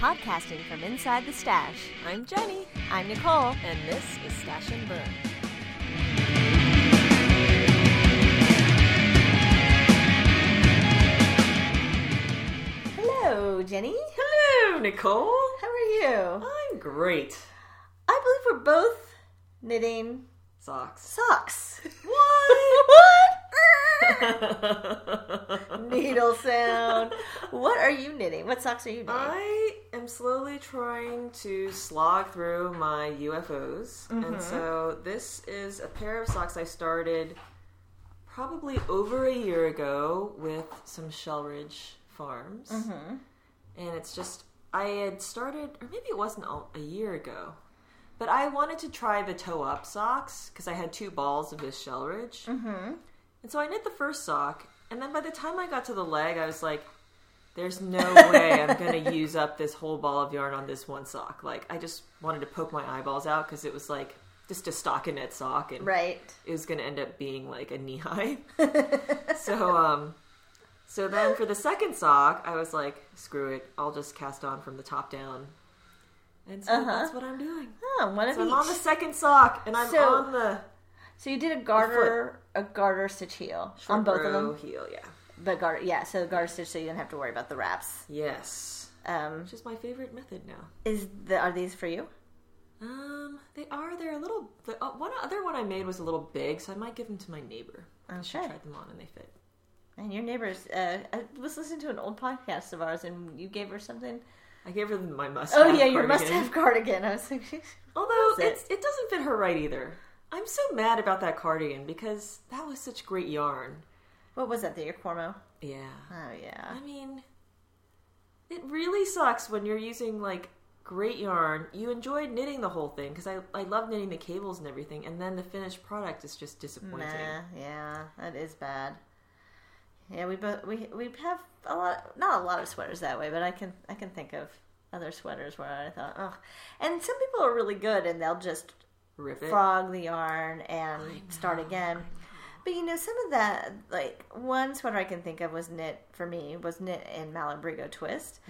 Podcasting from inside the stash. I'm Jenny, I'm Nicole. and this is Stash and Burn. Hello, Jenny. Hello, Nicole. How are you? I'm great. I believe we're both knitting Socks. socks. What? What? Needle sound. What are you knitting? What socks are you knitting? I am slowly trying to slog through my UFOs. Mm-hmm. And so this is a pair of socks I started probably over a year ago with some Shelridge Farms. Mm-hmm. And it's just, I had started, or maybe it wasn't a- a year ago, but I wanted to try the toe up socks because I had two balls of this Shelridge. Mm-hmm. And so I knit the first sock, and then by the time I got to the leg, I was like, there's no way I'm going to use up this whole ball of yarn on this one sock. Like, I just wanted to poke my eyeballs out because it was like just a stockinette sock, and Right. it was going to end up being like a knee high. so, um, so then for the second sock, I was like, screw it, I'll just cast on from the top down. And so Uh-huh. that's what I'm doing. Oh, one of So I'm each. on the second sock, and I'm So- on the so you did a garter, a garter stitch heel on both of them. heel, yeah. The garter, yeah. So garter stitch, so you don't have to worry about the wraps. Yes. Um, Which is my favorite method now. is the are these for you? Um, they are. They're a little. The uh, one other one I made was a little big, so I might give them to my neighbor. She Okay. tried them on and they fit. And your neighbors, uh, I was listening to an old podcast of ours, and you gave her something. I gave her my must. Oh yeah, your must-have cardigan. I was like, Although it? it doesn't fit her right either. I'm so mad about that cardigan because that was such great yarn. what was that? The Cormo? Yeah. Oh yeah. I mean, it really sucks when you're using like great yarn. You enjoyed knitting the whole thing because I I love knitting the cables and everything, and then the finished product is just disappointing. Nah, yeah, that is bad. Yeah, we both we we have a lot, not a lot of sweaters that way, but I can I can think of other sweaters where I thought, oh, and some people are really good and they'll just. Frog the yarn and start again. But you know, some of that, like one sweater I can think of was knit for me was knit in Malabrigo twist,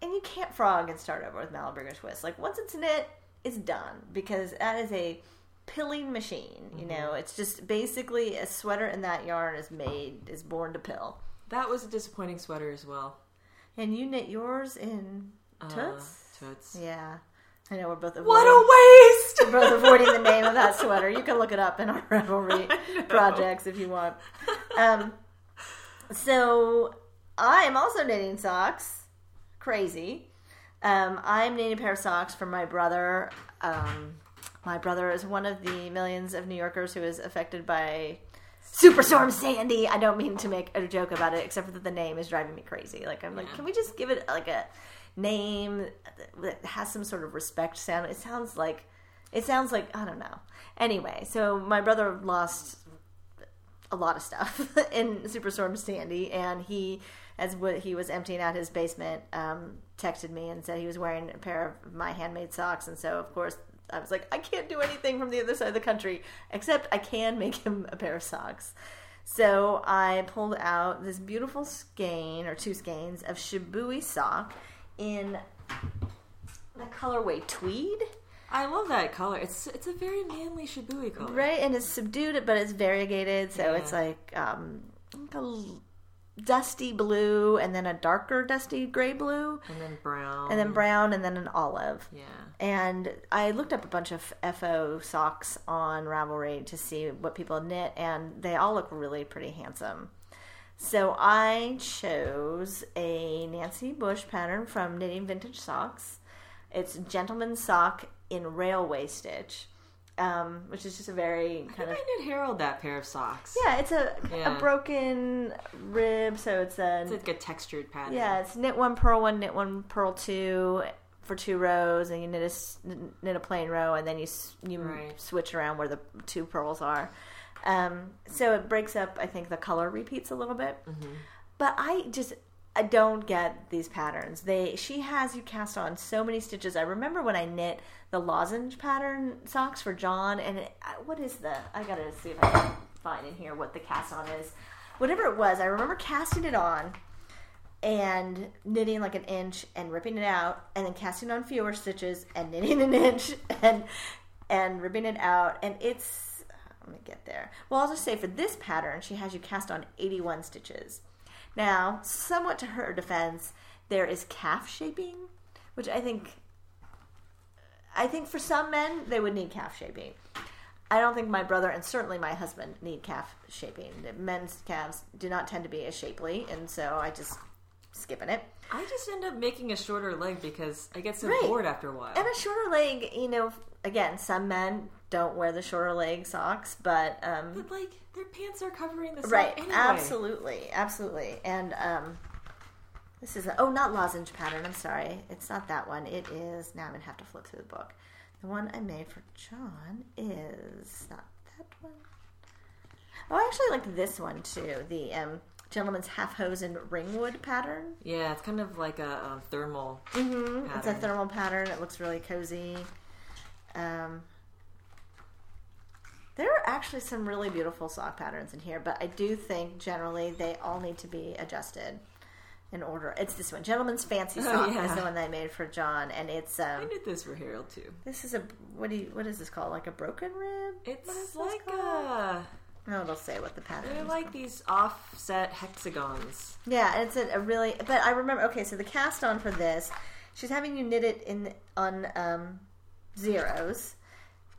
and you can't frog and start over with Malabrigo twist. Like once it's knit, it's done because that is a pilling machine. You know, it's just basically a sweater in that yarn is made is born to pill. That was a disappointing sweater as well. And you knit yours in Uh, toots. toots. Yeah, I know we're both avoiding, What a waste! we're both avoiding the name of that sweater. You can look it up in our Ravelry projects if you want. Um, so I am also knitting socks. Crazy. Um, I'm knitting a pair of socks for my brother. Um, my brother is one of the millions of New Yorkers who is affected by Superstorm Sandy. I don't mean to make a joke about it, except for that the name is driving me crazy. Like I'm like, Yeah. can we just give it like a name that has some sort of respect sound? It sounds like it sounds like I don't know. Anyway, so my brother lost a lot of stuff in Superstorm Sandy, and he, as what he was emptying out his basement, um, texted me and said he was wearing a pair of my handmade socks, and so of course I was like, I can't do anything from the other side of the country except I can make him a pair of socks. So I pulled out this beautiful skein or two skeins of Shibui sock in the colorway tweed. I love that color. It's it's a very manly shibui color. Right, and it's subdued, but it's variegated, so Yeah. it's like um, like a dusty blue, and then a darker dusty gray blue, And then brown. and then brown, and then an olive. Yeah. And I looked up a bunch of FO socks on Ravelry to see what people knit, and they all look really pretty handsome. So I chose a Nancy Bush pattern from Knitting Vintage Socks. It's gentleman's sock in railway stitch, um, which is just a very I kind of I knit Harold that pair of socks. yeah. It's a Yeah. a broken rib, so it's a It's like a textured pattern. yeah, it's knit one, purl one, knit one, purl two for two rows, and you knit a knit a plain row, and then you you Right. switch around where the two purls are. Um, so it breaks up. I think the color repeats a little bit, but I just I don't get these patterns. They she has you cast on so many stitches. I remember when I knit the lozenge pattern socks for John, and it, what is the? I gotta see if I can find in here what the cast on is. Whatever it was, I remember casting it on and knitting like an inch and ripping it out and then casting on fewer stitches and knitting an inch and and ripping it out and it's let me get there. Well i'll just say for this pattern she has you cast on 81 stitches. Now somewhat to her defense there is calf shaping which i think i think for some men they would need calf shaping. I don't think my brother and certainly my husband need calf shaping. Men's calves do not tend to be as shapely, and so I just skipping it. I just end up making a shorter leg because I get so Right. bored after a while. And a shorter leg, you know, again, some men don't wear the shorter leg socks, but um, but like their pants are covering the sock right, anyway. absolutely, absolutely. And um, this is a, oh, not lozenge pattern. I'm sorry, it's not that one. It is now. I'm gonna have to flip through the book. The one I made for John is not that one. Oh, I actually like this one too. The um, gentleman's half hose and ringwood pattern. Yeah, it's kind of like a um, thermal. Mm-hmm. It's a thermal pattern. It looks really cozy. Um, there are actually some really beautiful sock patterns in here, but I do think generally they all need to be adjusted in order. It's this one, Gentleman's Fancy Oh, Sock, yeah. is the one that I made for John, and it's I um, did this for Harold too. this is a what do you what is this called? Like a broken rib? It's What is this like a. No, it'll say what the pattern They're is. like these offset hexagons. Yeah, and it's a, a really. But I remember. Okay, so the cast on for this, she's having you knit it in on um, zeros,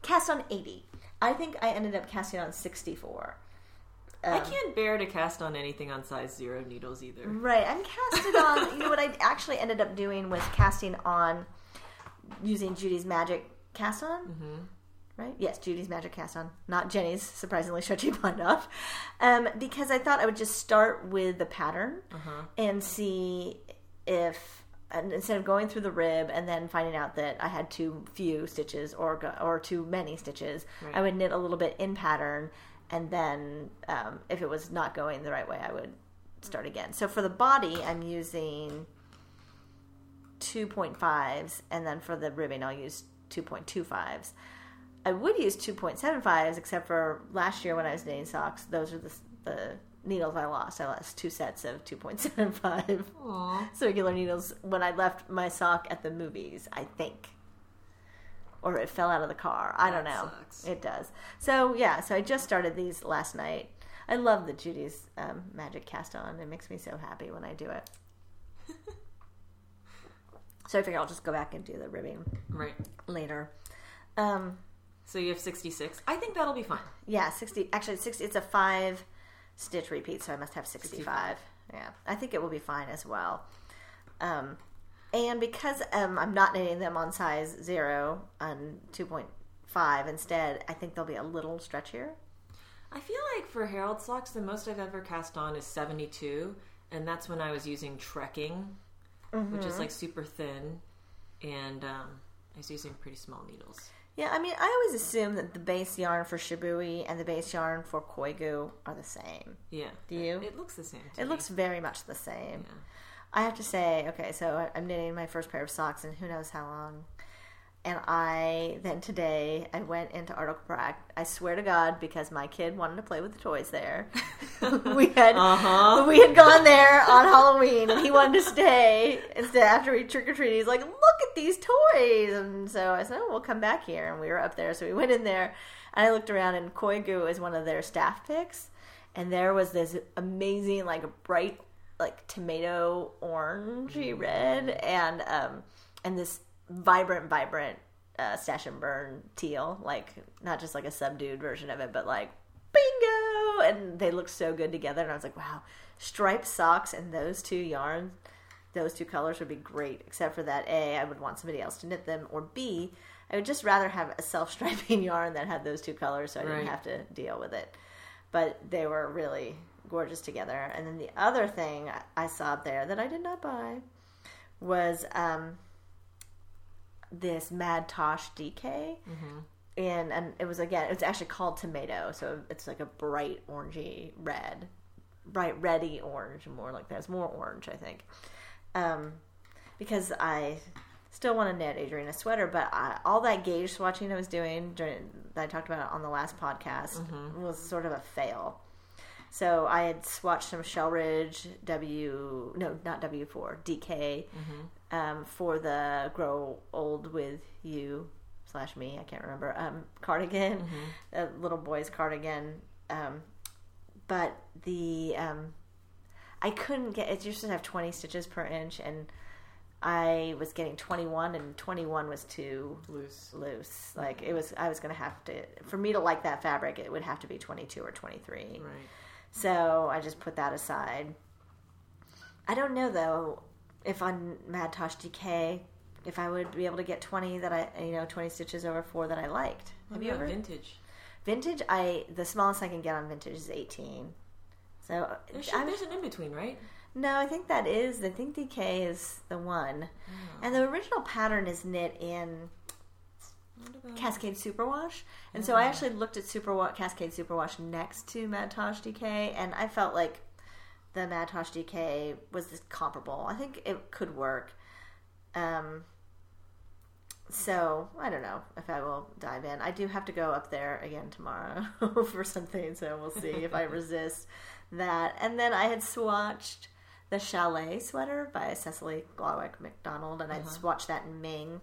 cast on eighty. I think I ended up casting on sixty four. I Um, can't bear to cast on anything on size zero needles either. Right, I'm casted on. you know what I actually ended up doing was casting on using Judy's magic cast on. Mm-hmm. Right? Yes, Judy's magic cast on, not Jenny's surprisingly stretchy bind off, um, because I thought I would just start with the pattern Uh-huh. and see if and instead of going through the rib and then finding out that I had too few stitches or or too many stitches, Right. I would knit a little bit in pattern, and then um, if it was not going the right way, I would start again. So for the body, I'm using 2.5s, and then for the ribbing, I'll use 2.25s. I would use 2.75s, except for last year when I was knitting socks. Those are the, the needles I lost. I lost two sets of 2.75 Aw. circular needles when I left my sock at the movies, I think. Or it fell out of the car. I don't know. sucks. It does. So, yeah, so I just started these last night. I love the Judy's um, Magic Cast On. It makes me so happy when I do it. so I figure I'll just go back and do the ribbing Right. later. Um, So you have 66. I think that'll be fine. yeah, 60. Actually, 60. It's a five stitch repeat, so I must have 65. 65. Yeah, I think it will be fine as well. Um, and because um, I'm not knitting them on size zero on 2.5 instead, I think they'll be a little stretchier. I feel like for Harold socks, the most I've ever cast on is 72, and that's when I was using trekking, which is like super thin, and um, I was using pretty small needles. Yeah, I mean, I always assume that the base yarn for Shibui and the base yarn for Koigu are the same. Yeah. Do you? It looks the same. It me. looks very much the same. Yeah. I have to say, okay, so I'm knitting my first pair of socks and who knows how long. And I then today I went into Article Pract. I swear to God, because my kid wanted to play with the toys there. we had Uh-huh. we had gone there on Halloween, and he wanted to stay instead. After we trick or treated, he's like, "Look at these toys!" And so I said, "Oh, we'll come back here." And we were up there, so we went in there, and I looked around, and Koi Koigu is one of their staff picks, and there was this amazing, like bright, like tomato orangey red, and um, and this vibrant, vibrant uh, stash and burn teal, like not just like a subdued version of it, but like bingo, and they look so good together. And I was like, wow, striped socks and those two yarns, those two colors would be great. Except for that, a, I would want somebody else to knit them, or b, I would just rather have a self-striping yarn that had those two colors, so I didn't have to deal with it. But they were really gorgeous together. And then the other thing I saw up there that I did not buy was um, this Mad Tosh DK. Mm-hmm. And, and it was again, it's actually called tomato, so it's like a bright orangey red, bright reddy orange, more like that. It's more orange, I think. Um, because I still want to knit Adrian a sweater, but I, all that gauge swatching I was doing during that I talked about on the last podcast mm-hmm. was sort of a fail. So I had swatched some Shelridge W, no, not W4, DK, um, for the Grow Old with You slash me, I can't remember, um, cardigan, a little boy's cardigan. Um, but the, um, I couldn't get, it used to have 20 stitches per inch, and I was getting 21, and 21 was too Loose. loose. Like it was, I was going to have to, for me to like that fabric, it would have to be 22 or 23. Right. So I just put that aside. I don't know though if on Mad Tosh DK if I would be able to get 20 that I you know 20 stitches over four that I liked. Have you ever vintage? vintage? I the smallest I can get on vintage is 18. So uh, There should, there's an in between, right? no, I think that is I think DK is the one. Oh. And the original pattern is knit in Cascade Superwash. And so I actually looked at Super Cascade Superwash next to Madtosh DK, and I felt like the Madtosh DK was comparable. I think it could work. Um, so I don't know if I will dive in. I do have to go up there again tomorrow for something, so we'll see if I resist that. And then I had swatched the Chalet sweater by Cecily Glowik MacDonald, and I'd swatched that in Ming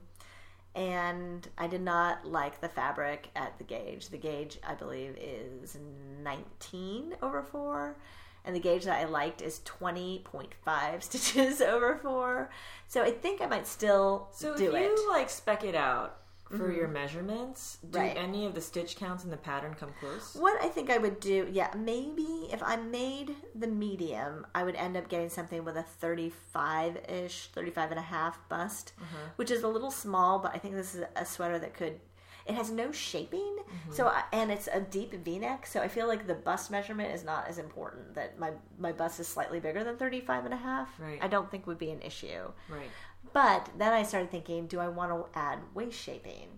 and I did not like the fabric at the gauge. The gauge, I believe, is 19 over 4, and the gauge that I liked is 20.5 stitches over 4. So I think I might still do it. So if you like spec it out for your mm-hmm. measurements, do Right. any of the stitch counts in the pattern come close? What I think I would do, yeah, maybe if I made the medium, I would end up getting something with a 35 ish, 35 and a half bust, uh-huh. which is a little small, but I think this is a sweater that could. It has no shaping, mm-hmm. so and it's a deep V-neck, so I feel like the bust measurement is not as important. That my my bust is slightly bigger than 35 and a half. Right. I don't think would be an issue. Right. But then I started thinking, do I want to add waist shaping?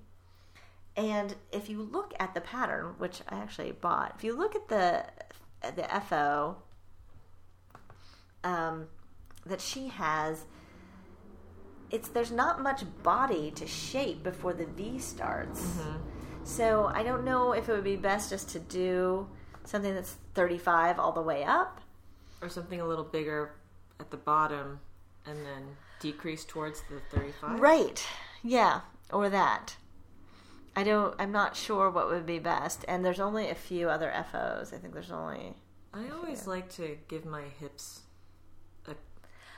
And if you look at the pattern, which I actually bought, if you look at the the FO um, that she has, it's there's not much body to shape before the V starts. So I don't know if it would be best just to do something that's 35 all the way up. Or something a little bigger at the bottom and then decrease towards the 35? Right. Yeah. Or that. I don't. I'm not sure what would be best. And there's only a few other FOs. I think there's only. I always like to give my hips a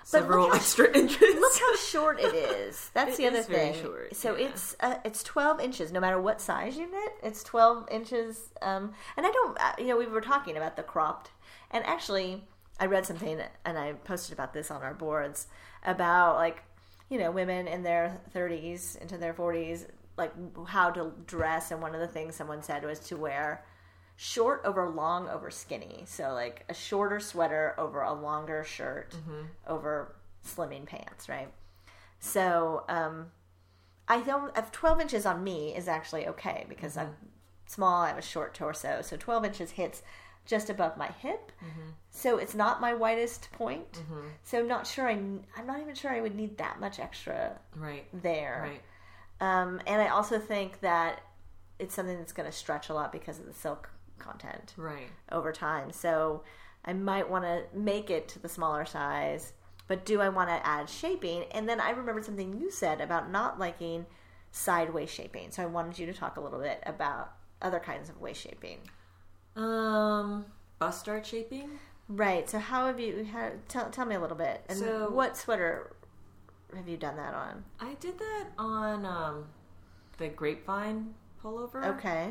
several how- extra inches. Look how short it is. That's It the other thing. short, so yeah. it's uh, it's 12 inches, no matter what size you knit. It's 12 inches. Um, and I don't. Uh, you know, we were talking about the cropped, and actually, I read something, and I posted about this on our boards about like, you know, women in their 30s into their 40s, like how to dress. And one of the things someone said was to wear short over long over skinny. So like a shorter sweater over a longer shirt over slimming pants, right? So um, I don't. If twelve inches on me is actually okay because I'm small. I have a short torso, so twelve inches hits just above my hip. So it's not my widest point. So I'm not sure. I, I'm not even sure I would need that much extra right. there. Right. Um, and I also think that it's something that's going to stretch a lot because of the silk content Right. over time. So I might want to make it to the smaller size, but do I want to add shaping? And then I remembered something you said about not liking sideways shaping. So I wanted you to talk a little bit about other kinds of waist shaping. Um, bust start shaping. Right. So how have you? How, tell tell me a little bit. And So- what sweater have you done that on? I did that on um, the grapevine pullover. Okay.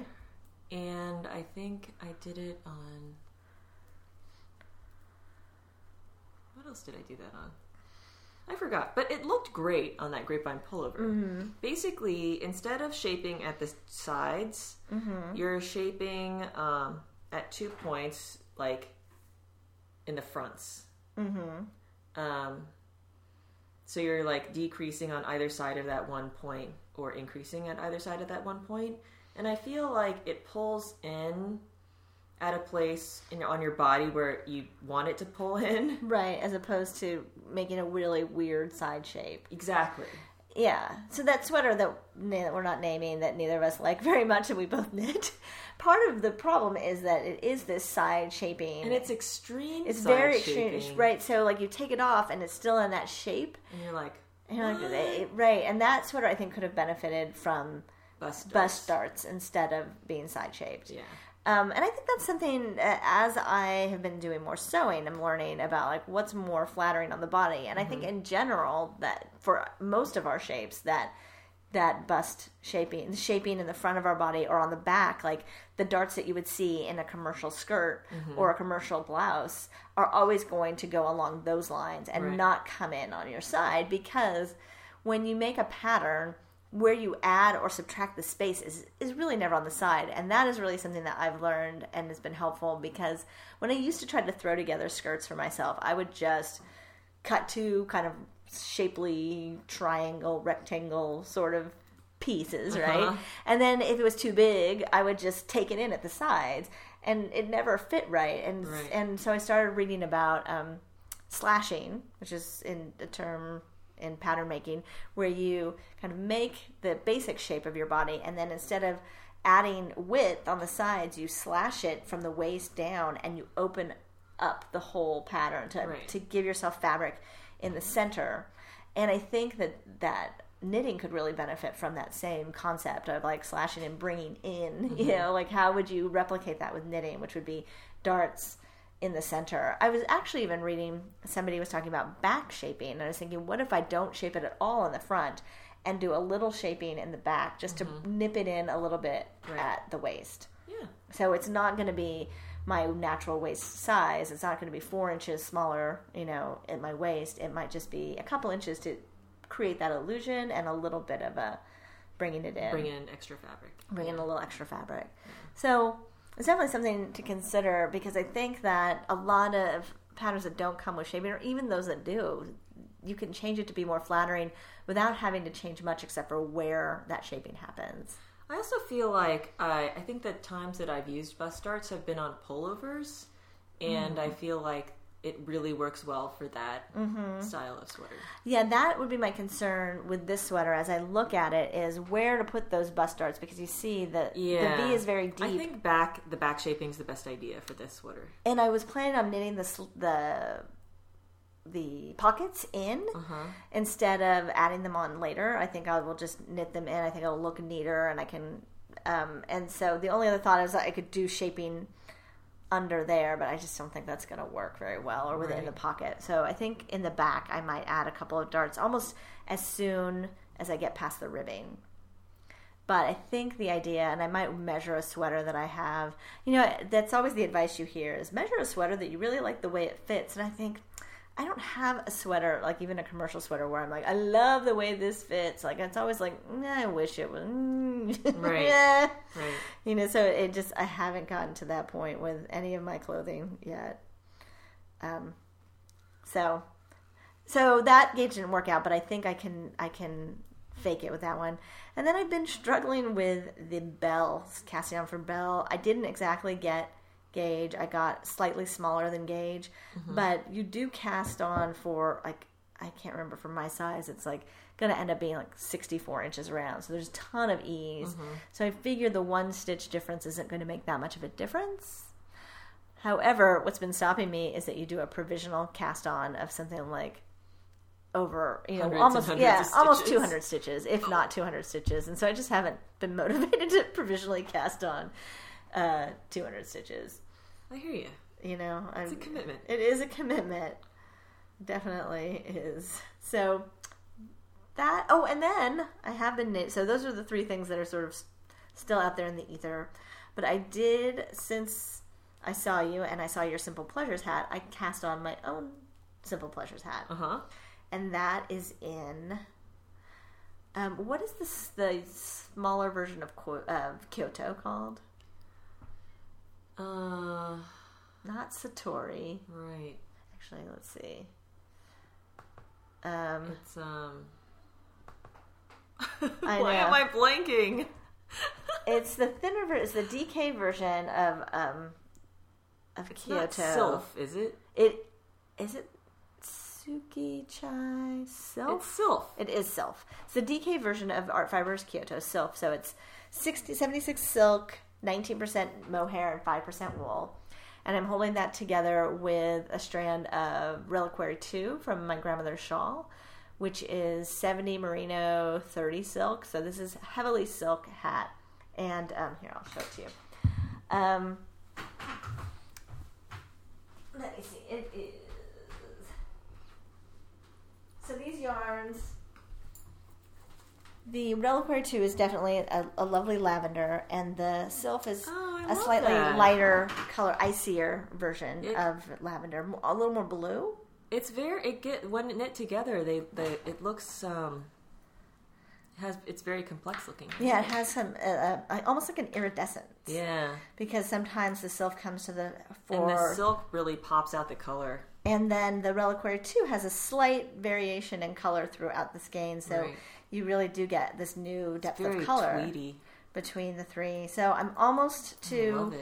And I think I did it on. What else did I do that on? I forgot, but it looked great on that grapevine pullover. Basically, instead of shaping at the sides, you're shaping um, at two points, like in the fronts. Mm-hmm. Um, so you're like decreasing on either side of that one point or increasing at either side of that one point. And I feel like it pulls in at a place in, on your body where you want it to pull in. Right. As opposed to making a really weird side shape. Exactly. Yeah. So that sweater that that we're not naming that neither of us like very much and we both knit. Part of the problem is that it is this side shaping. And it's extreme. it's very extreme, shaping. right? So like you take it off and it's still in that shape. And you're like, And you're like, right? And that sweater I think could have benefited from bust bust darts instead of being side shaped. Yeah. Um, and I think that's something uh, as I have been doing more sewing, I'm learning about like what's more flattering on the body. And I think Mm-hmm. in general that for most of our shapes that that bust shaping, the shaping in the front of our body or on the back, like the darts that you would see in a commercial skirt Mm-hmm. or a commercial blouse, are always going to go along those lines and Right. not come in on your side because when you make a pattern where you add or subtract the space is, is really never on the side and that is really something that i've learned and has been helpful because when i used to try to throw together skirts for myself i would just cut two kind of shapely triangle rectangle sort of pieces right Uh-huh. and then if it was too big i would just take it in at the sides and it never fit right and Right. and so i started reading about um, slashing which is in the term in pattern making where you kind of make the basic shape of your body and then instead of adding width on the sides you slash it from the waist down and you open up the whole pattern to, Right. to give yourself fabric in the center and i think that that knitting could really benefit from that same concept of like slashing and bringing in you mm-hmm. know like how would you replicate that with knitting which would be darts in the center. I was actually even reading somebody was talking about back shaping, and I was thinking, what if I don't shape it at all in the front and do a little shaping in the back just to mm-hmm. nip it in a little bit Right. at the waist? Yeah. So it's not going to be my natural waist size. It's not going to be four inches smaller, you know, at my waist. It might just be a couple inches to create that illusion and a little bit of a bringing it in Bring in extra fabric. bring in a little extra fabric. So it's definitely something to consider because I think that a lot of patterns that don't come with shaping, or even those that do, you can change it to be more flattering without having to change much except for where that shaping happens. I also feel like I, I think that times that I've used bust darts have been on pullovers, and Mm. I feel like it really works well for that Mm-hmm. style of sweater. Yeah, that would be my concern with this sweater as I look at it is where to put those bust darts because you see that Yeah, the V is very deep. I think back the back shaping is the best idea for this sweater. and I was planning on knitting the the the pockets in Uh-huh. instead of adding them on later. I think I will just knit them in. I think it'll look neater, and I can. Um, and so the only other thought is that I could do shaping under there, but I just don't think that's going to work very well or within Right. the pocket. So I think in the back I might add a couple of darts almost as soon as I get past the ribbing. But I think the idea, and I might measure a sweater that I have. You know, that's always the advice you hear is measure a sweater that you really like the way it fits. And I think I don't have a sweater, like even a commercial sweater, where I'm like, I love the way this fits. Like it's always like, "Nah, I wish it was. Right. Yeah. Right. You know, so it just I haven't gotten to that point with any of my clothing yet. Um, so, so that gauge didn't work out, but I think I can I can fake it with that one. And then I've been struggling with the Bell casting on for Bell. I didn't exactly get gauge. I got slightly smaller than gauge, but you do cast on for like I can't remember for my size. It's like going to end up being like 64 inches around. So there's a ton of ease. So I figured the one stitch difference isn't going to make that much of a difference. However, what's been stopping me is that you do a provisional cast on of something like over, you know, almost yeah, almost 200 stitches, if not 200 stitches. And so I just haven't been motivated to provisionally cast on uh, 200 stitches. I hear you. You know, It's a I'm- commitment. it is a commitment. Definitely is. So that. Oh, and then I have been knit. So those are the three things that are sort of still out there in the ether. But I did since I saw you and I saw your Simple Pleasures hat. I cast on my own Simple Pleasures hat, Uh huh. and that is in. Um, what is this? The smaller version of, of Kyoto called? Uh, Not Satori. right. Actually, let's see. Um, It's um. I Why am I blanking? it's the thinner version. It's the DK version of um of It's Kyoto. not Sylph, is it? It is it. Suki Chai Self. It's Sylph. It is Sylph. It's the DK version of Art Fibers Kyoto Sylph. So it's 60, 76 silk, 19% mohair, and 5% wool. And I'm holding that together with a strand of Reliquary 2 from my grandmother's shawl, which is 70 merino, 30 silk. So this is heavily silk hat. And um, here, I'll show it to you. Um, let me see. It is. So these yarns. The Reliquary 2 is definitely a, a lovely lavender, and the Sylph is Oh, a slightly that. lighter color, icier version It- of lavender, a little more blue. It's very it get when knit together. They they it looks um has it's very complex looking. Yeah, it has some uh, uh, almost like an iridescence. Yeah. because sometimes the Sylph comes to the And the silk really pops out the color. and then the Reliquary 2 has a slight variation in color throughout the skein, so Right. You really do get this new depth of color tweedy. between the three. So I'm almost to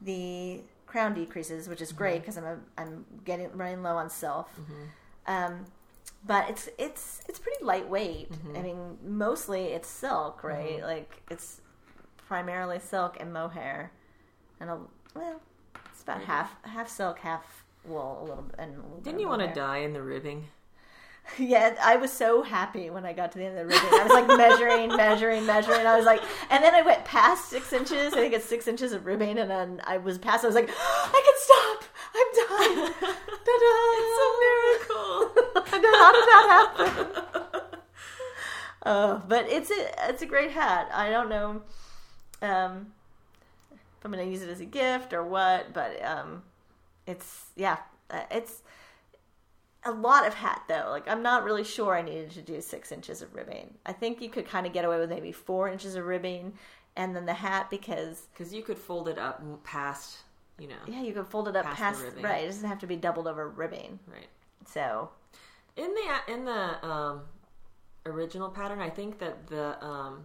the crown decreases, which is great mm-hmm. because I'm a, I'm getting running low on Sylph. Mm-hmm. Um, but it's it's it's pretty lightweight. Mm-hmm. I mean, mostly it's silk, right? Like it's primarily silk and mohair, and a well, it's about half half silk, half wool, a little bit. And a little Didn't you want to die in the ribbing? Yeah, I was so happy when I got to the end of the ribbon. I was like measuring, measuring, measuring. I was like, and then I went past six inches. I think it's six inches of ribbon, and then I was past. I was like, I can stop. I'm done. Ta-da! It's a miracle. I know how did that happen? Oh, but it's a it's a great hat. I don't know um, if I'm going to use it as a gift or what, but um, it's yeah, uh, it's a lot of hat though. Like I'm not really sure I needed to do six inches of ribbing. I think you could kind of get away with maybe four inches of ribbing, and then the hat because Because you could fold it up past, you know, yeah, you can fold it up Past past, ribbing. right. It doesn't have to be doubled over ribbing. right. So In the in the um, original pattern, I think that the um,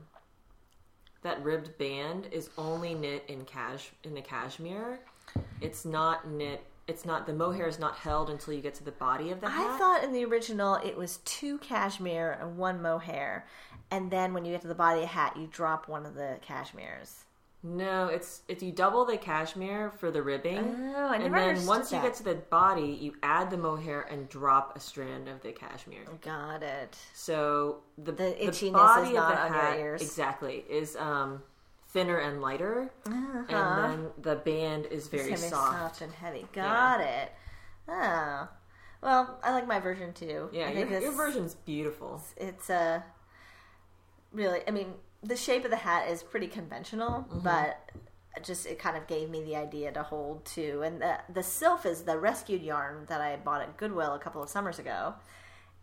that ribbed band is only knit in cash in the cashmere. It's not knit. It's not the mohair is not held until you get to the body of the hat. I thought in the original it was two cashmere and one mohair, and then when you get to the body of the hat, you drop one of the cashmeres. no, it's it's you double the cashmere for the ribbing, Oh, I and then once you get to the body, you add the mohair and drop a strand of the cashmere. Got it. So the The itchiness body is of the hat ears. exactly is um, thinner and lighter, Uh-huh. and then the band is very It's gonna soft. and heavy. Got it. Oh, well, I like my version too. Yeah, I your, think your version's beautiful. It's uh, really. I mean, the shape of the hat is pretty conventional, Mm-hmm. but just it kind of gave me the idea to hold too. And the the sylph is the rescued yarn that I bought at Goodwill a couple of summers ago.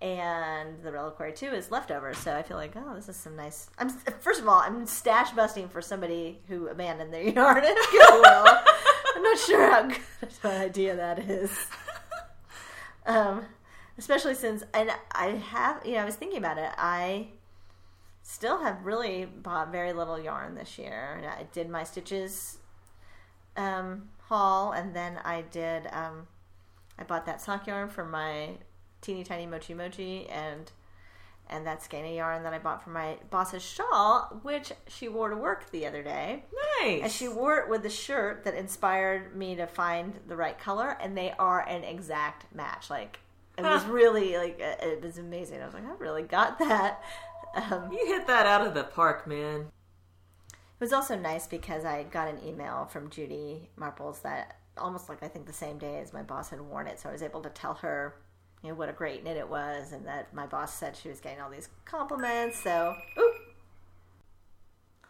And the reliquary too is leftover. so I feel like oh, this is some nice. I'm first of all, I'm stash busting for somebody who abandoned their yarn at Goodwill. I'm not sure how good of an idea that is. Um, especially since and I have you know I was thinking about it. I still have really bought very little yarn this year. I did my stitches um, haul, and then I did um, I bought that sock yarn for my teeny tiny mochi mochi and and that skeina yarn that I bought for my boss's shawl, which she wore to work the other day. Nice. And she wore it with the shirt that inspired me to find the right color, and they are an exact match. Like it was really like it was amazing. I was like, I really got that. Um, you hit that out of the park, man. it was also nice because I got an email from Judy Marples that almost like I think the same day as my boss had worn it, so I was able to tell her, you know, what a great knit it was, and that my boss said she was getting all these compliments. So, oop.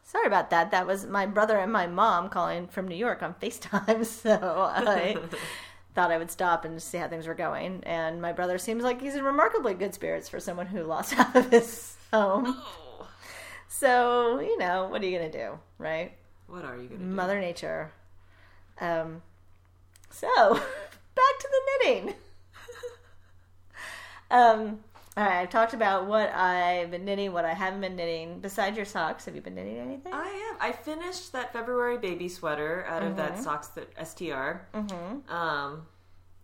Sorry about that. That was my brother and my mom calling from New York on FaceTime. So I thought I would stop and see how things were going. And my brother seems like he's in remarkably good spirits for someone who lost half of his home. Oh, So, you know, what are you going to do, right? what are you gonna do? Mother Nature. Um, so, back to the knitting. Um, all right, I've talked about what I've been knitting, what I haven't been knitting. Besides your socks, have you been knitting anything? I am. I finished that February baby sweater out of Mm-hmm. that socks that STR. mm-hmm. Um,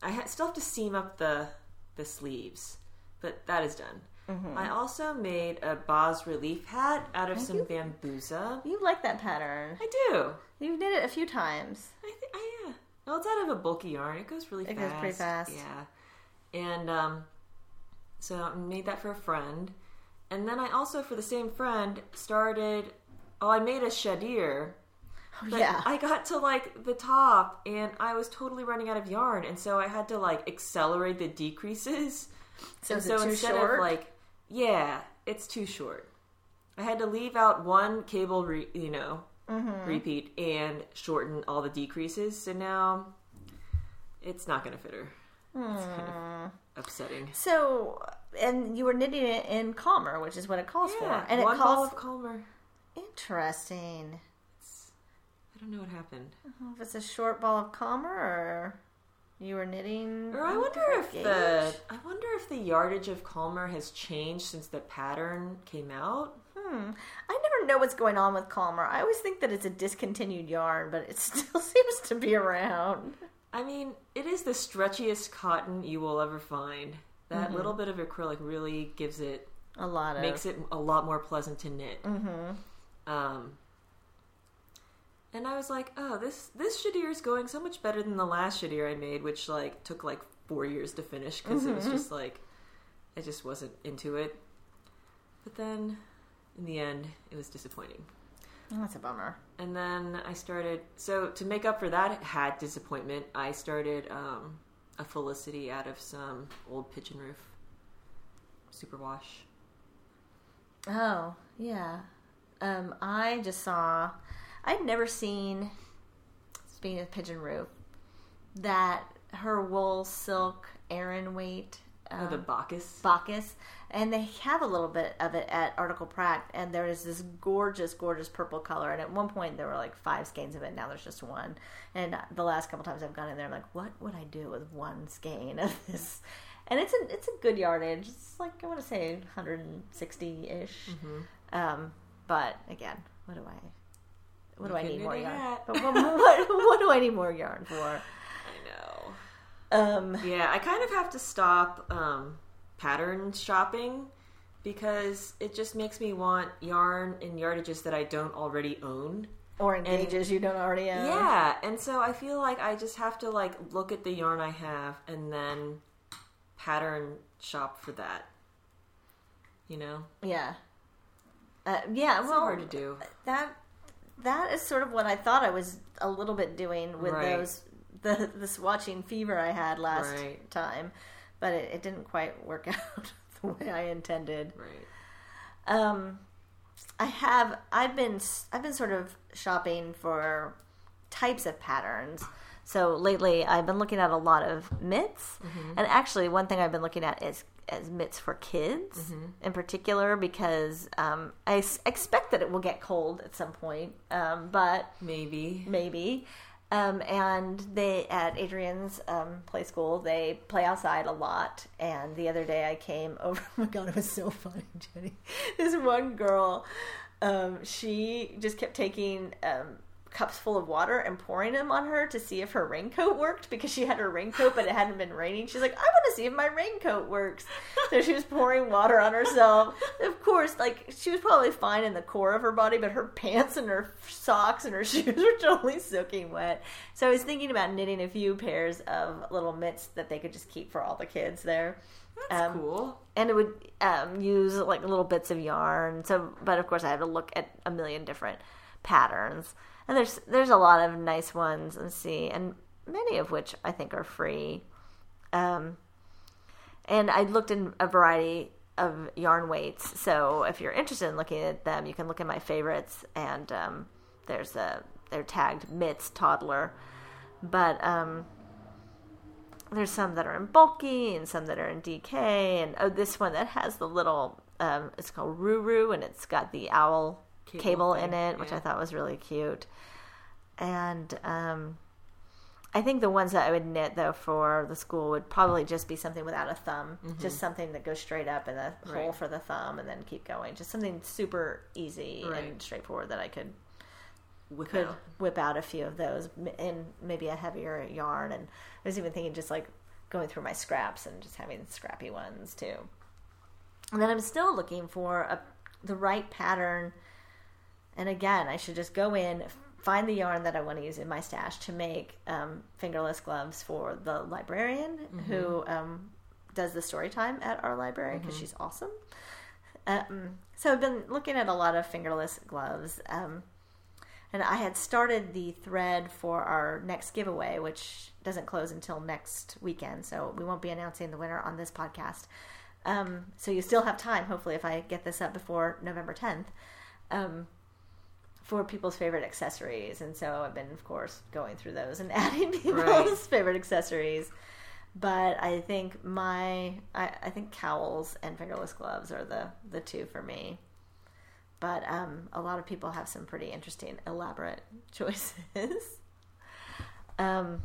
I ha- still have to seam up the the sleeves, but that is done. Mm-hmm. I also made a bas relief hat out of some you? bambusa. You like that pattern. I do. You've knit it a few times. I think, I, yeah. Well, it's out of a bulky yarn. It goes really It fast. goes pretty fast. Yeah. And um, so I made that for a friend. And then I also, for the same friend, started. Oh, I made a Shedir. Oh, But yeah. I got to like the top and I was totally running out of yarn. And so I had to like accelerate the decreases. so and so instead short? of like, yeah, it's too short. I had to leave out one cable, re- you know, Mm-hmm. repeat and shorten all the decreases. So now it's not going to fit her. It's kind Hmm. of upsetting. So, and you were knitting it in Calmer, which is what it calls Yeah, for, and one it ball calls of Calmer. interesting. I don't know what happened. If it's a short ball of Calmer, or you were knitting, Or I wonder if gauge? the I wonder if the yardage of Calmer has changed since the pattern came out. Hmm. I never know what's going on with Calmer. I always think that it's a discontinued yarn, but it still seems to be around. I mean, it is the stretchiest cotton you will ever find. That little bit of acrylic really gives it A lot of makes it a lot more pleasant to knit. Mm-hmm. Um, and I was like, oh, this this Shedir is going so much better than the last Shedir I made, which like took like four years to finish because it was just like I just wasn't into it. But then, in the end, it was disappointing. Oh, that's a bummer. And then I started. So to make up for that hat disappointment, I started um, a Felicity out of some old Pigeonroof superwash. Oh, yeah. Um, I just saw. I'd never seen. Speaking of Pigeonroof, that her wool silk Aran weight. Oh, the um, Bacchus. Bacchus, and they have a little bit of it at Article Pract, and there is this gorgeous, gorgeous purple color. And at one point, there were like five skeins of it. Now there's just one. And the last couple times I've gone in there, I'm like, what would I do with one skein of this? And it's a it's a good yardage. It's like I want to say 160 ish. Um, but again, what do I? What do You I need more yarn? But what, what, what do I need more yarn for? Um, Yeah, I kind of have to stop um, pattern shopping because it just makes me want yarn and yardages that I don't already own. or engages you don't already own. Yeah, and so I feel like I just have to like look at the yarn I have and then pattern shop for that. You know, Yeah. Uh, yeah, it's well, hard to do. that that is sort of what I thought I was a little bit doing with Right. those the the swatching fever I had last Right. time, but it, it didn't quite work out the way I intended. Right. Um, I have I've been I've been sort of shopping for types of patterns. So lately, I've been looking at a lot of mitts, Mm-hmm. and actually, one thing I've been looking at is as mitts for kids Mm-hmm. in particular because um, I s- expect that it will get cold at some point, um, but Maybe. maybe. Um, and they at Adrian's um, play school, they play outside a lot. And the other day, I came over. Oh my god, it was so funny, Jenny. This one girl, um, she just kept taking um, cups full of water and pouring them on her to see if her raincoat worked because she had her raincoat, but it hadn't been raining. She's like, I want to see if my raincoat works. So she was pouring water on herself. Of course, like she was probably fine in the core of her body, but her pants and her socks and her shoes were totally soaking wet. So I was thinking about knitting a few pairs of little mitts that they could just keep for all the kids there. That's Um, cool. and it would um, use like little bits of yarn. So, but of course, I had to look at a million different patterns, and there's there's a lot of nice ones and see, and many of which I think are free. Um, and I looked in a variety of yarn weights. So if you're interested in looking at them, you can look at my favorites, and um, there's a they're tagged mitts toddler, but um, there's some that are in bulky and some that are in DK, and oh, this one that has the little um, it's called Ruru, and it's got the owl Cable cable, in it, which yeah. I thought was really cute. And um, I think the ones that I would knit though for the school would probably just be something without a thumb, just something that goes straight up and a hole Mm-hmm. For the thumb, and then keep going. Just something super easy and straightforward that I could Whip could whip out a few of those in maybe a heavier yarn. And I was even thinking just like going through my scraps and just having scrappy ones too. And then I'm still looking for a, the right pattern. And again, I should just go in, find the yarn that I want to use in my stash to make um, fingerless gloves for the librarian who um, does the story time at our library because she's awesome. Um, so I've been looking at a lot of fingerless gloves. Um, and I had started the thread for our next giveaway, which doesn't close until next weekend. So we won't be announcing the winner on this podcast. Um, so you still have time, hopefully, if I get this up before November 10th, um, for people's favorite accessories. And so I've been, of course, going through those and adding people's Right. favorite accessories. But I think my, I, I think cowls and fingerless gloves are the, the two for me but um, a lot of people have some pretty interesting, elaborate choices. um,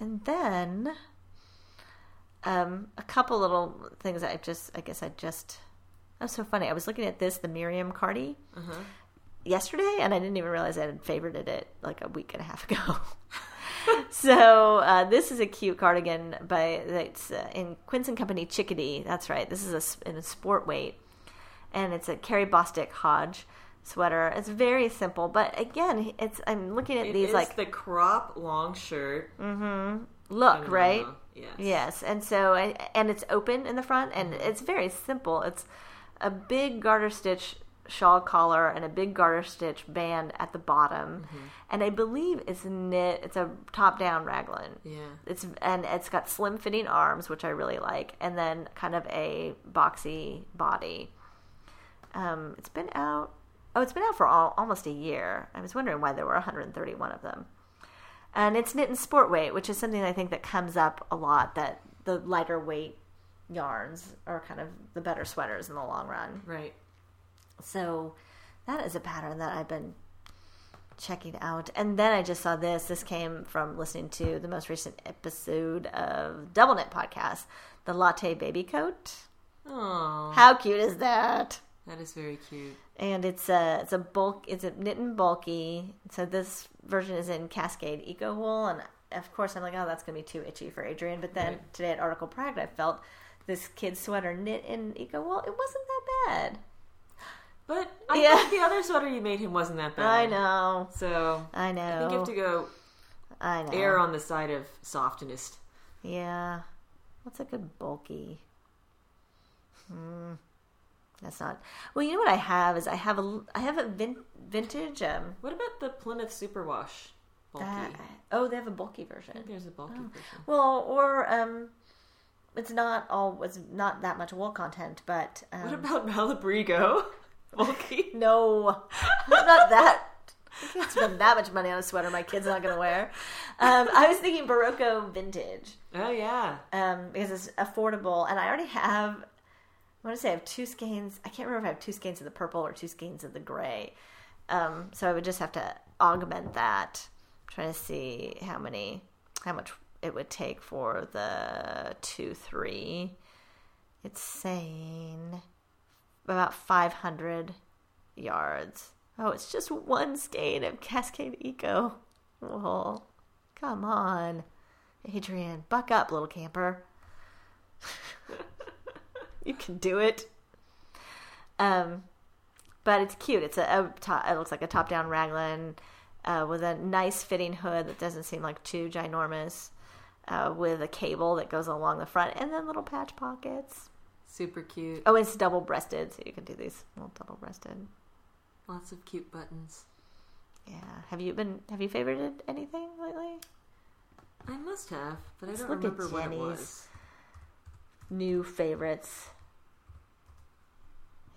and then um, a couple little things I just, I guess I just, that's so funny. I was looking at this, the Miriam Cardi, yesterday, and I didn't even realize I had favorited it like a week and a half ago. so uh, this is a cute cardigan by it's uh, in Quince and Company Chickadee. That's right. This is a in a sport weight, and it's a Carrie Bostick Hoge sweater. It's very simple, but again, it's I'm looking at It these like the crop long shirt. Mm-hmm. look right. Yes. Yes, and so and it's open in the front, and it's very simple. It's a big garter stitch shawl collar and a big garter stitch band at the bottom, and I believe it's knit. It's a top down raglan. Yeah. It's and it's got slim fitting arms, which I really like, and then kind of a boxy body. Um, it's been out. Oh, it's been out for all, almost a year. I was wondering why there were 131 of them. And it's knit in sport weight, which is something I think that comes up a lot. That the lighter weight yarns are kind of the better sweaters in the long run. Right. So that is a pattern that I've been checking out. And then I just saw this. This came from listening to the most recent episode of Double Knit Podcast, the Latte Baby Coat. Oh, How cute is that? that is very cute. And it's a it's a bulk it's a knit and bulky. So this version is in Cascade Eco Wool, and of course I'm like, oh, that's gonna be too itchy for Adrian. But then Right. today at Article Pract, I felt this kid's sweater knit in Eco Wool. It wasn't that bad. But I Yeah. think the other sweater you made him wasn't that bad. I know, So I know. I think you have to go I know. err on the side of softness. Yeah. What's a good bulky? Hmm. That's not. Well, you know what I have is I have a I have a vin, vintage um. What about the Plymouth Superwash? Bulky. That, oh, they have a bulky version. I think there's a bulky Oh. version. Well, or um, it's not all. It's not that much wool content, but um, What about Malabrigo? bulky. no, not that. I can't spend that much money on a sweater my kid's not going to wear. Um, I was thinking Berroco vintage. Oh yeah. um, because it's affordable, and I already have. I want to say I have two skeins. I can't remember if I have two skeins of the purple or two skeins of the gray. Um, so I would just have to augment that. I'm trying to see how many, how much it would take for the two three. It's saying about 500 yards. Oh, it's just one skein of Cascade Eco wool. Come on. Adrian, buck up, little camper. you can do it. Um, but it's cute. It's a, a top, it looks like a top-down raglan uh, with a nice fitting hood that doesn't seem like too ginormous, uh, with a cable that goes along the front, and then little patch pockets. Super cute. Oh, it's double-breasted, so you can do these little double-breasted. Lots of cute buttons. Yeah. Have you been? Have you favorited anything lately? I must have, but Let's I don't remember what it was. new favorites.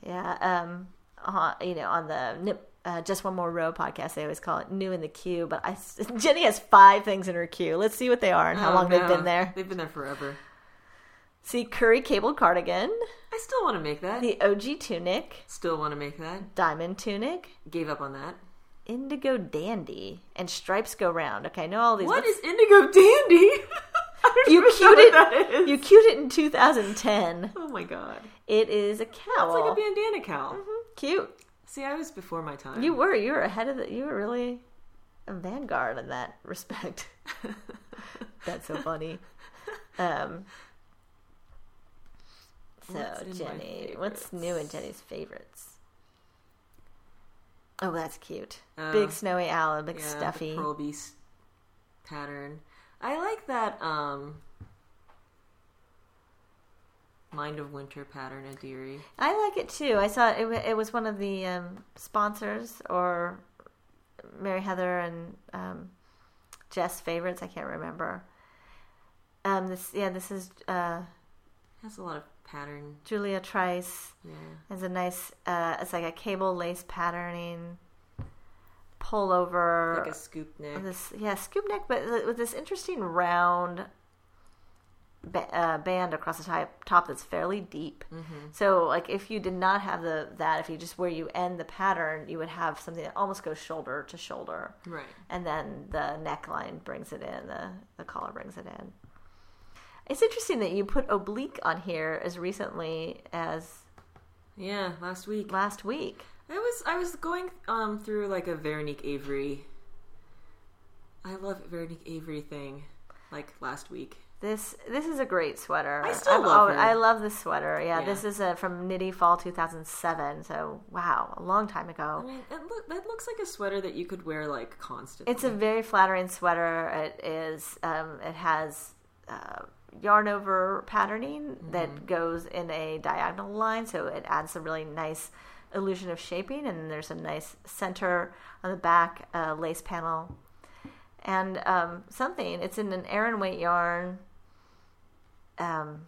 Yeah, um, uh, you know, on the Nip- uh, Just One More Row podcast, they always call it new in the queue. But I, Jenny has five things in her queue. Let's see what they are and how Oh, long they've been there. They've been there forever. See, curry cabled cardigan, I still want to make that. the OG tunic, Still want to make that. diamond tunic, Gave up on that. indigo dandy, and stripes go round. Okay, I know all these. What is Indigo Dandy? You cued it? You cued it in 2010. Oh my god. It is a cowl. It's like a bandana cowl. Mhm, Cute. See, I was before my time. You were. You were ahead of the. You were really a vanguard in that respect. That's so funny. Um, so What's Jenny, what's new in? Jenny's favorites? Oh, that's cute. Uh, big snowy owl, big yeah, stuffy. pearl beast pattern. I like that um Mind of Winter pattern at Deary. I like it too. I saw it. wa- It was one of the um, sponsors or Mary Heather and um, Jess favorites. I can't remember. Um, this yeah, this is uh, has a lot of pattern. Julia Trice. Yeah. Has a nice. Uh, it's like a cable lace patterning pullover. Like a scoop neck. this yeah scoop neck, but with this interesting round ba- uh, band across the top, top that's fairly deep. Mm-hmm. So like if you did not have the that, if you just where you end the pattern, you would have something that almost goes shoulder to shoulder, Right. and then the neckline brings it in, the the collar brings it in. It's interesting that you put oblique on here as recently as Yeah, last week. last week. I was I was going um through like a Véronik Avery. I love Véronik Avery thing. Like last week. This this is a great sweater. I still I've love her. I love this sweater. Yeah, Yeah. this is a, from Knitty Fall 2007. So wow, a long time ago. I mean, it look, that looks like a sweater that you could wear like constantly. It's a very flattering sweater. It is. Um, it has uh, yarn over patterning that goes in a diagonal line, so it adds a really nice illusion of shaping. And there's a nice center on the back uh, lace panel, and um, something. It's in an Aran weight yarn. Um,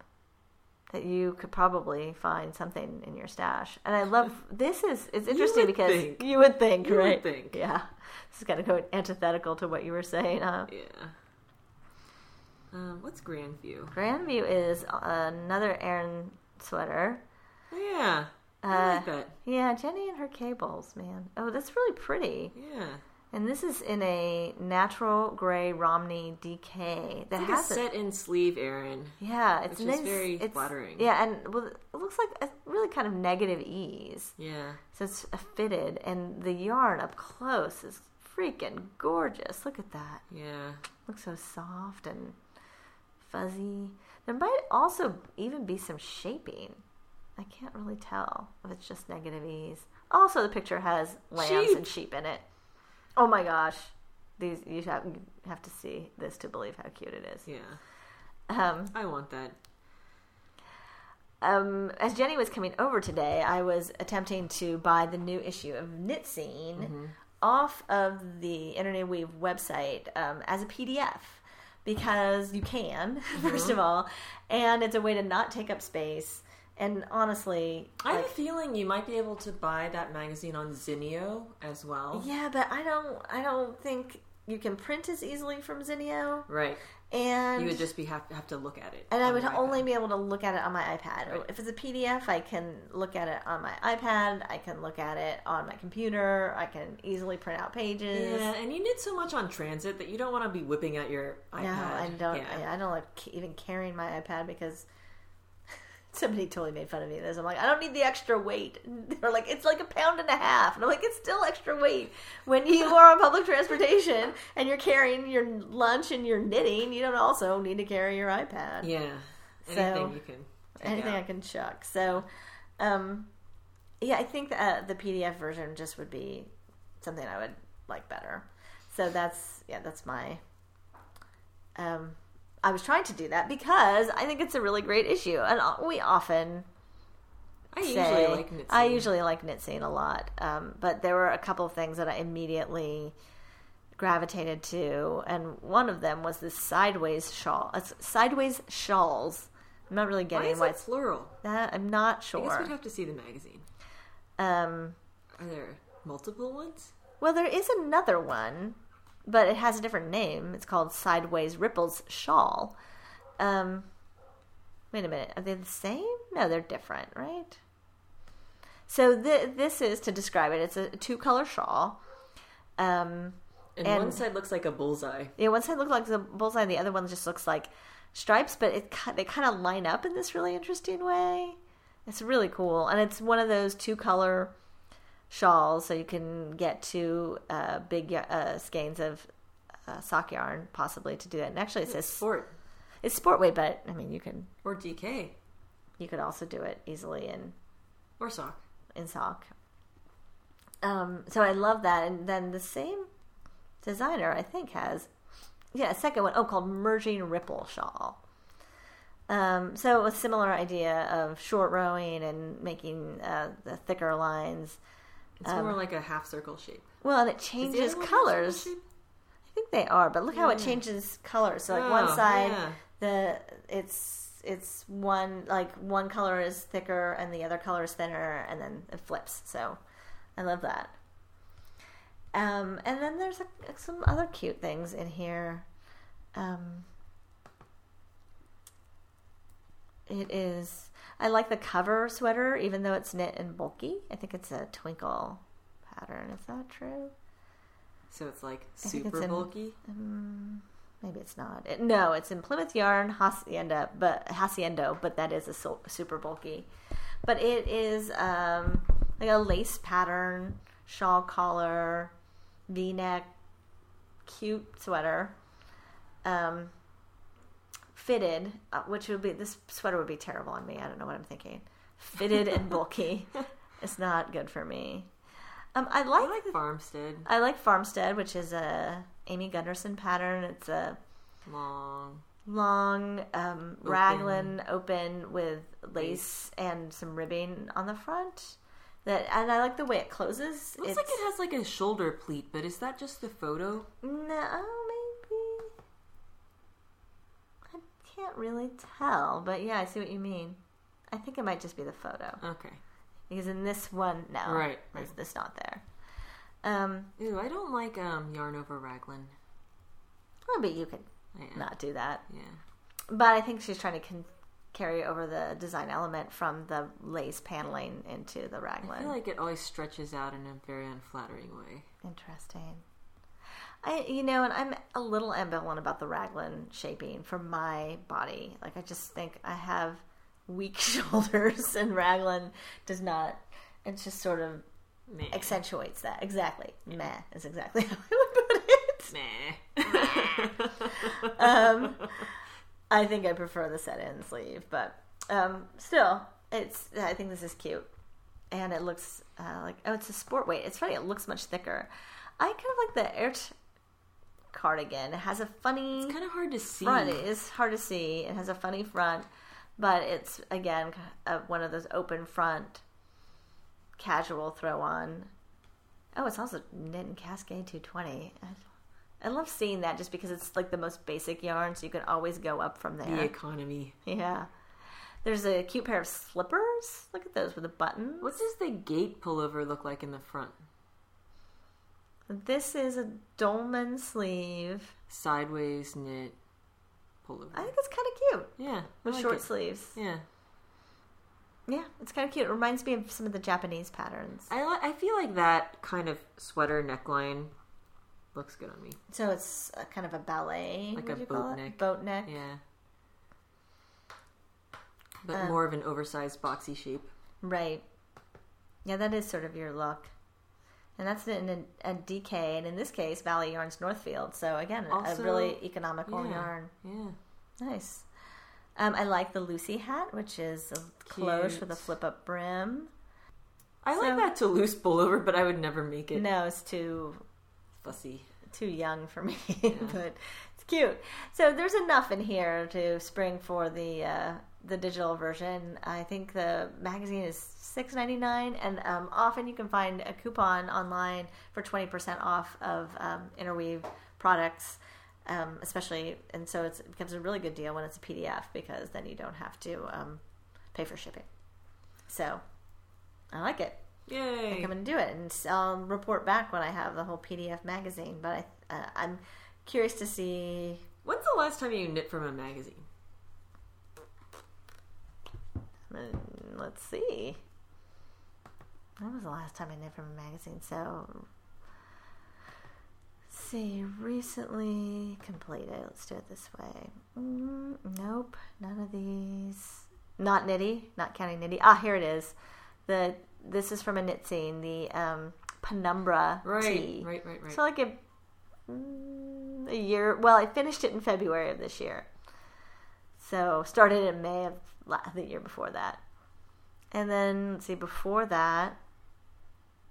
that you could probably find something in your stash. And I love this is it's interesting would because think. you would think, You would right? think. Yeah. This is kind of going antithetical to what you were saying, huh? Yeah. Um, what's Grandview? Grandview is another Aran sweater. Oh, yeah. I Uh, like that. Yeah, Jenny and her cables, man. Oh, that's really pretty. Yeah. And this is in a natural gray Romney DK that like has a, set in sleeve, Aran. yeah, it's nice. very it's, flattering. Yeah, and well, it looks like a really kind of negative ease. Yeah. So it's a fitted, and the yarn up close is freaking gorgeous. Look at that. Yeah. looks so soft and fuzzy. There might also even be some shaping. I can't really tell if it's just negative ease. Also, the picture has lambs Sheep. and sheep in it. Oh my gosh, these you have you have to see this to believe how cute it is. Yeah. Um, I want that. um, as Jenny was coming over today, I was attempting to buy the new issue of Knit Scene Mm-hmm. off of the Interweave website um, as a PDF because you can, Mm-hmm. first of all, and it's a way to not take up space. And honestly, I have like, a feeling you might be able to buy that magazine on Zinio as well. yeah, but I don't, I don't think you can print as easily from Zinio, Right. And You would just be have, have to look at it. And I would only be able to look at it on my iPad. Right. If it's a PDF, I can look at it on my iPad. I can look at it on my computer. I can easily print out pages. Yeah, and you knit so much on transit that you don't want to be whipping out your iPad. No, I don't. Yeah. I, I don't like even carrying my iPad because somebody totally made fun of me. This I'm like, I don't need the extra weight. They're like, it's like a pound and a half, and I'm like, it's still extra weight when you are on public transportation and you're carrying your lunch and you're knitting. You don't also need to carry your iPad. yeah. So, Anything you can. anything out. I can chuck. So, um, yeah, I think uh, the PDF version just would be something I would like better. So that's yeah, that's my. Um, I was trying to do that because I think it's a really great issue, and uh, we often I say usually like knit. I usually like knit scene a lot, um, but there were a couple of things that I immediately gravitated to, and one of them was this sideways shawl. It's sideways shawls. I'm not really Why getting is why it's plural? that. I'm not I guess sure. we'd have to see the magazine. Um, Are there multiple ones? well, there is another one, but it has a different name. It's called Sideways Ripples Shawl. Um, wait a minute. Are they the same? No, they're different, right? So th- this is to describe it. It's a two color shawl. Um, And, And- one side looks like a bullseye. yeah, one side looks like a bullseye, and the other one just looks like stripes, but it they kind of line up in this really interesting way. It's really cool, and it's one of those two color shawls, so you can get two uh, big uh, skeins of uh, sock yarn possibly to do that. And actually, it says Sport. It's sport weight, but I mean, you can Or DK. you could also do it easily in Or sock. in sock. Um, so I love that, and then the same designer I think has yeah a second one oh called merging ripple shawl. Um, so a similar idea of short rowing and making uh, the thicker lines. It's more like a half circle shape. Well, and it changes other one half circle colors. I think they are, but look how it changes colors. So like one Oh, side, yeah. the it's it's one like one color is thicker and the other color is thinner, and then it flips. So I love that. Um, and then there's a, some other cute things in here. Um, it is. I like the cover sweater, even though it's knit and bulky. I think it's a twinkle pattern. Is that true? So it's like think it's super in- bulky. Um, maybe it's not. It, no, it's in Plymouth yarn hacienda, but haciendo, but that is a so, super bulky. But it is um, like a lace pattern, shawl collar, V-neck, cute sweater, um, fitted, uh, which would be this sweater would be terrible on me. I don't know what I'm thinking. Fitted and bulky, it's not good for me. Um, I like I like Farmstead. I like Farmstead, which is a Amy Gunderson pattern. It's a Long. long um, raglan open with lace and some ribbing on the front. That and I like the way it closes. Looks it's, like it has like a shoulder pleat, but is that just the photo? no, maybe I can't really tell, but yeah, I see what you mean. I think it might just be the photo Okay. because in this one, no, Right, right. it's not there. Um, Ooh, I don't like um yarn over raglan. well, but you could Yeah. not do that. Yeah. But I think she's trying to con- carry over the design element from the lace paneling into the raglan. I feel like it always stretches out in a very unflattering way. Interesting. I, you know, and I'm a little ambivalent about the raglan shaping for my body. Like, I just think I have weak shoulders, and raglan does not. It just sort of Meh. accentuates that. Exactly. Meh is exactly how I would put it. Meh. um, I think I prefer the set-in sleeve, but um, still, it's. I think this is cute, and it looks uh, like oh, it's a sport weight. It's funny. It looks much thicker. I kind of like the Ert cardigan. It has a funny It's kind of hard to see. front. It is hard to see. It has a funny front, but it's again uh, one of those open front, casual throw on. Oh, it's also knit in Cascade 220. I, I love seeing that just because it's like the most basic yarn, so you can always go up from there. The economy. Yeah. There's a cute pair of slippers. Look at those with the buttons. What does the gate pullover look like in the front? This is a dolman sleeve. Sideways knit pullover. I think it's kind of cute yeah. With like short it. sleeves. Yeah. Yeah, it's kind of cute. It reminds me of some of the Japanese patterns. I li- I feel like that kind of sweater neckline looks good on me. So it's a kind of a ballet, Like a boat neck. Boat neck. Yeah. But Um, more of an oversized boxy shape. Right. Yeah, that is sort of your look. And that's in a, a DK, and in this case, Valley Yarns Northfield. So again, Also- a really economical yeah. yarn. Yeah. Nice. Um, I like the Lucy hat, which is a cloche with a flip up brim. I like that to loose pullover, but I would never make it No, it's too fussy. too young for me, but it's cute. So there's enough in here to spring for the uh, the digital version. I think the magazine is six ninety nine, and um, often you can find a coupon online for twenty percent off of um, Interweave products. Um, especially, and so it's, it becomes a really good deal when it's a PDF because then you don't have to um, pay for shipping. So I like it. I Yay! think I'm going to do it, and I'll report back when I have the whole PDF magazine. But I, uh, I'm curious to see. When's the last time you knit from a magazine? mm, Let's see. When was the last time I knit from a magazine? So, let's see. Recently completed. Let's do it this way. Mm, nope, none of these. Not Knitty. Not counting Knitty. Ah, here it is. The this is from a knit scene. The um, Penumbra Right, Tee. right, right, right. So like a mm, a year. Well, I finished it in February of this year. So started in May of the year before that, and then let's see before that.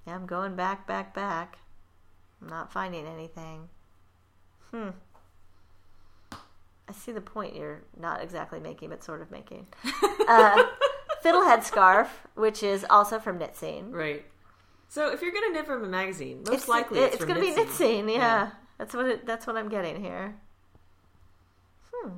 Yeah, I'm going back, back, back. I'm not finding anything. Hmm. I see the point you're not exactly making, but sort of making. Uh, Fiddlehead scarf, which is also from Knit Scene. Right. So if you're gonna knit from a magazine, most It's likely it's, it's going to be Knit Scene. Scene. Yeah. that's what it, that's what I'm getting here. Hmm.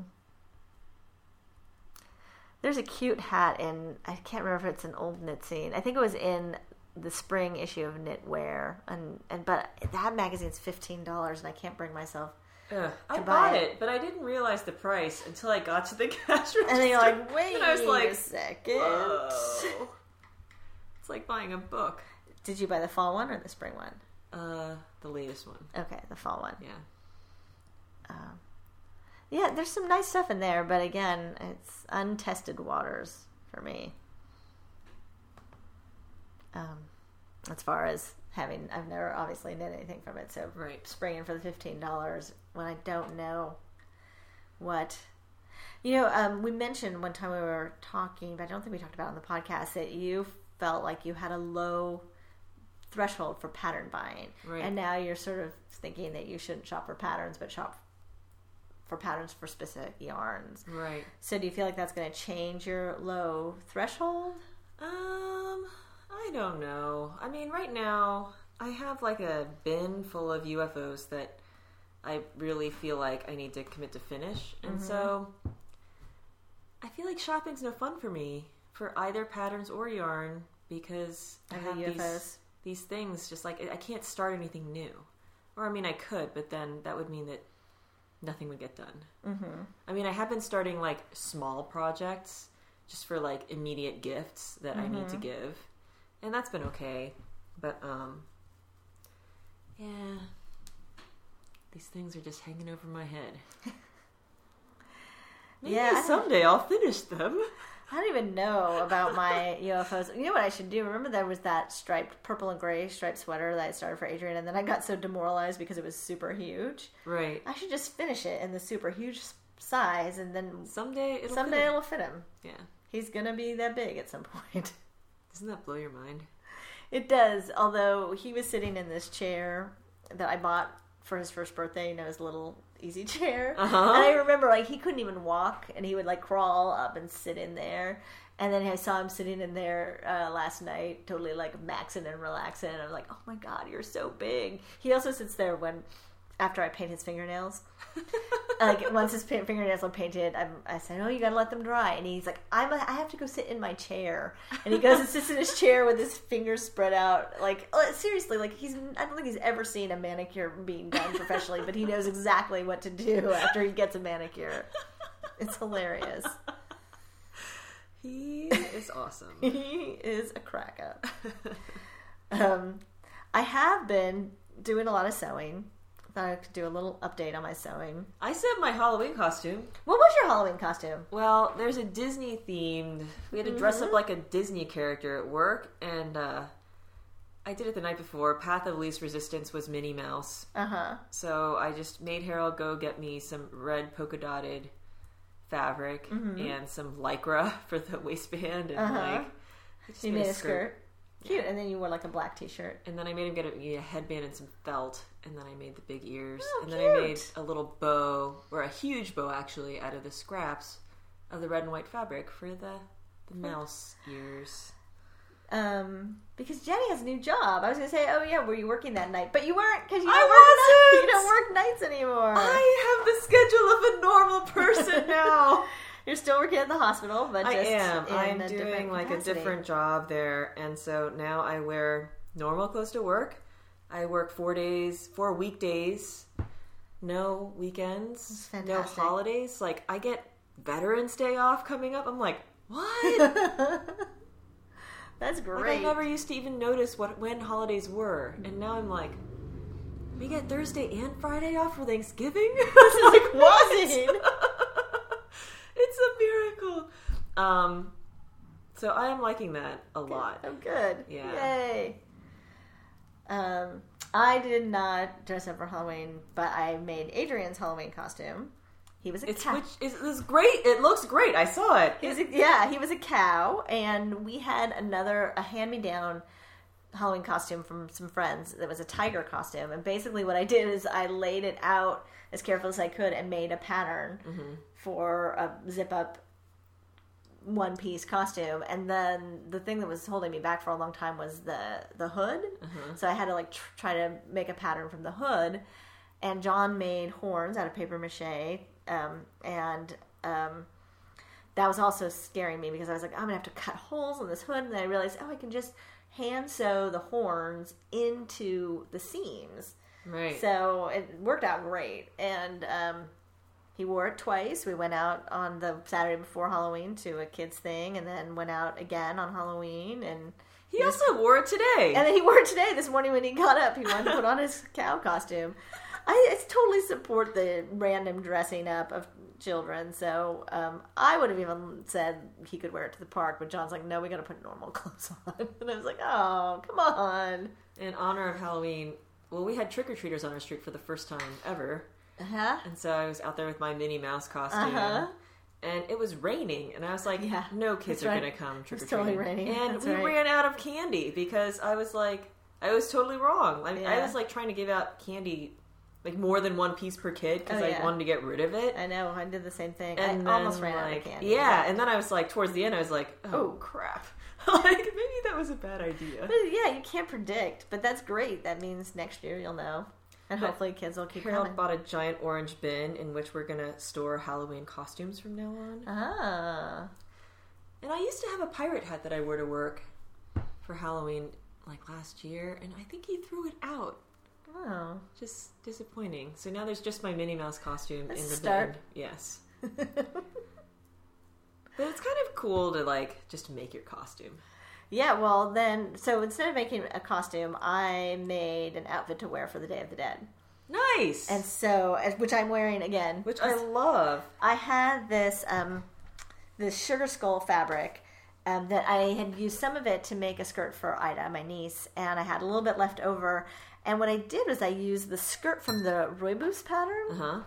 There's a cute hat in I can't remember if it's an old Knit Scene. I think it was in the spring issue of Knitwear, and and but that magazine's fifteen dollars, and I can't bring myself. Ugh, I buy bought it. it, but I didn't realize the price until I got to the cash register. And then you're like, wait and I was like, a second. Whoa. It's like buying a book. Did you buy the fall one or the spring one? Uh, the latest one. Okay, the fall one. Yeah. Um, yeah, there's some nice stuff in there, but again, it's untested waters for me. Um, as far as having, I've never obviously knit anything from it, so Right. springing for the fifteen dollars when I don't know what. You know, um, we mentioned one time we were talking, but I don't think we talked about it on the podcast that you felt like you had a low threshold for pattern buying, Right. and now you're sort of thinking that you shouldn't shop for patterns, but shop for patterns for specific yarns. Right. So, do you feel like that's going to change your low threshold? Um, I don't know. I mean, right now I have like a bin full of UFOs that I really feel like I need to commit to finish, and so I feel like shopping's no fun for me for either patterns or yarn because I the have these UFOs. these things just like I can't start anything new. Or I mean, I could, but then that would mean that nothing would get done. Mm-hmm. I mean, I have been starting like small projects just for like immediate gifts that I need to give, and that's been okay. But um, yeah, these things are just hanging over my head. Maybe Yeah, someday I'll finish them. I don't even know about my UFOs. You know what I should do? Remember there was that striped purple and gray striped sweater that I started for Adrian, and then I got so demoralized because it was super huge. Right. I should just finish it in the super huge size, and then Someday it'll. someday fit. it'll fit him. Yeah. He's gonna be that big at some point. Doesn't that blow your mind? It does. Although he was sitting in this chair that I bought for his first birthday, you know, his little easy chair. Uh-huh. And I remember like he couldn't even walk, and he would like crawl up and sit in there. And then I saw him sitting in there uh, last night, totally like maxing and relaxing. And I'm like, "Oh my god, you're so big." He also sits there when, after I paint his fingernails, like once his fingernails are painted, I'm, I said, "Oh, you gotta let them dry." And he's like, "I'm, a, I have to go sit in my chair." And he goes and sits in his chair with his fingers spread out. Like oh, seriously, like he's, I don't think he's ever seen a manicure being done professionally, but he knows exactly what to do after he gets a manicure. It's hilarious. He is awesome. He is a crack up. Um, I have been doing a lot of sewing. Thought I could do a little update on my sewing. I sent my Halloween costume. What was your Halloween costume? Well, there's a Disney themed. We had to dress Mm-hmm. up like a Disney character at work, and uh, I did it the night before. Path of Least Resistance was Minnie Mouse, Uh huh. so I just made Harold go get me some red polka dotted fabric and some lycra for the waistband, and Mm-hmm. Uh-huh. like I just You made a skirt. Cute. And then you wore like a black t shirt. And then I made him get a, a headband and some felt, and then I made the big ears, Oh, and then I made a little bow or a huge bow actually out of the scraps of the red and white fabric for the the mouse ears. Um, because Jenny has a new job. I was gonna say, oh yeah, were you working that night? But you weren't because you I work. wasn't! You don't work nights anymore. I have the schedule of a normal person now. You're still working at the hospital, but I am. I'm a doing like capacity. a different job there, and so now I wear normal clothes to work. I work four days, four weekdays, no weekends, no holidays. Like I get Veterans Day off coming up. I'm like, what? That's like great. I never used to even notice what when holidays were, and now I'm like, we get Thursday and Friday off for Thanksgiving. this is like What? it's a miracle. Um, so I am liking that a lot. Oh, good. Yeah. Yay. Um, I did not dress up for Halloween, but I made Adrian's Halloween costume. He was a It's cow. which is, is great. It looks great. I saw it. He a, yeah, he was a cow, and we had another a hand me down Halloween costume from some friends that was a tiger costume. And basically, what I did is I laid it out as careful as I could and made a pattern for a zip up one piece costume. And then the thing that was holding me back for a long time was the the hood. So I had to like tr- try to make a pattern from the hood. And John made horns out of paper mache, um, and um, that was also scaring me because I was like, I'm gonna have to cut holes in this hood, and then I realized, oh, I can just hand sew the horns into the seams. Right. So it worked out great, and um, he wore it twice. We went out on the Saturday before Halloween to a kids thing, and then went out again on Halloween, and he also wore it today. and then he wore it today. This morning when he got up, he wanted to put on his cow costume. I, totally support the random dressing up of children. So um, I would have even said he could wear it to the park, but John's like, no, we got to put normal clothes on. And I was like, oh, come on. In honor of Halloween, well, we had trick or treaters on our street for the first time ever, Uh-huh. and so I was out there with my Minnie Mouse costume. Uh-huh. And it was raining, and I was like, Yeah, "No kids are right. gonna come trick or was totally treating." raining. And That's we right. ran out of candy because I was like, I was totally wrong. I, mean, I was like trying to give out candy, like more than one piece per kid because Oh, I wanted to get rid of it. I know. I did the same thing. And I almost then, ran out of candy. Yeah, and then I was like, towards the end, I was like, oh, Oh. crap. like maybe that was a bad idea. But yeah, you can't predict, but that's great. That means next year you'll know. And But hopefully kids will keep Harold coming. bought a giant orange bin in which we're gonna store Halloween costumes from now on. Ah. And I used to have a pirate hat that I wore to work for Halloween like last year, and I think he threw it out. Oh. Just disappointing. So now there's just my Minnie Mouse costume That's in the start. bin. Yes. But it's kind of cool to like just make your costume. Yeah, well, then, so instead of making a costume, I made an outfit to wear for the Day of the Dead. Nice. And so, which I'm wearing again. which I love. I had this, um, this sugar skull fabric um, that I had used some of it to make a skirt for Ida, my niece, and I had a little bit left over. And what I did was I used the skirt from the Rooibos pattern. Uh huh.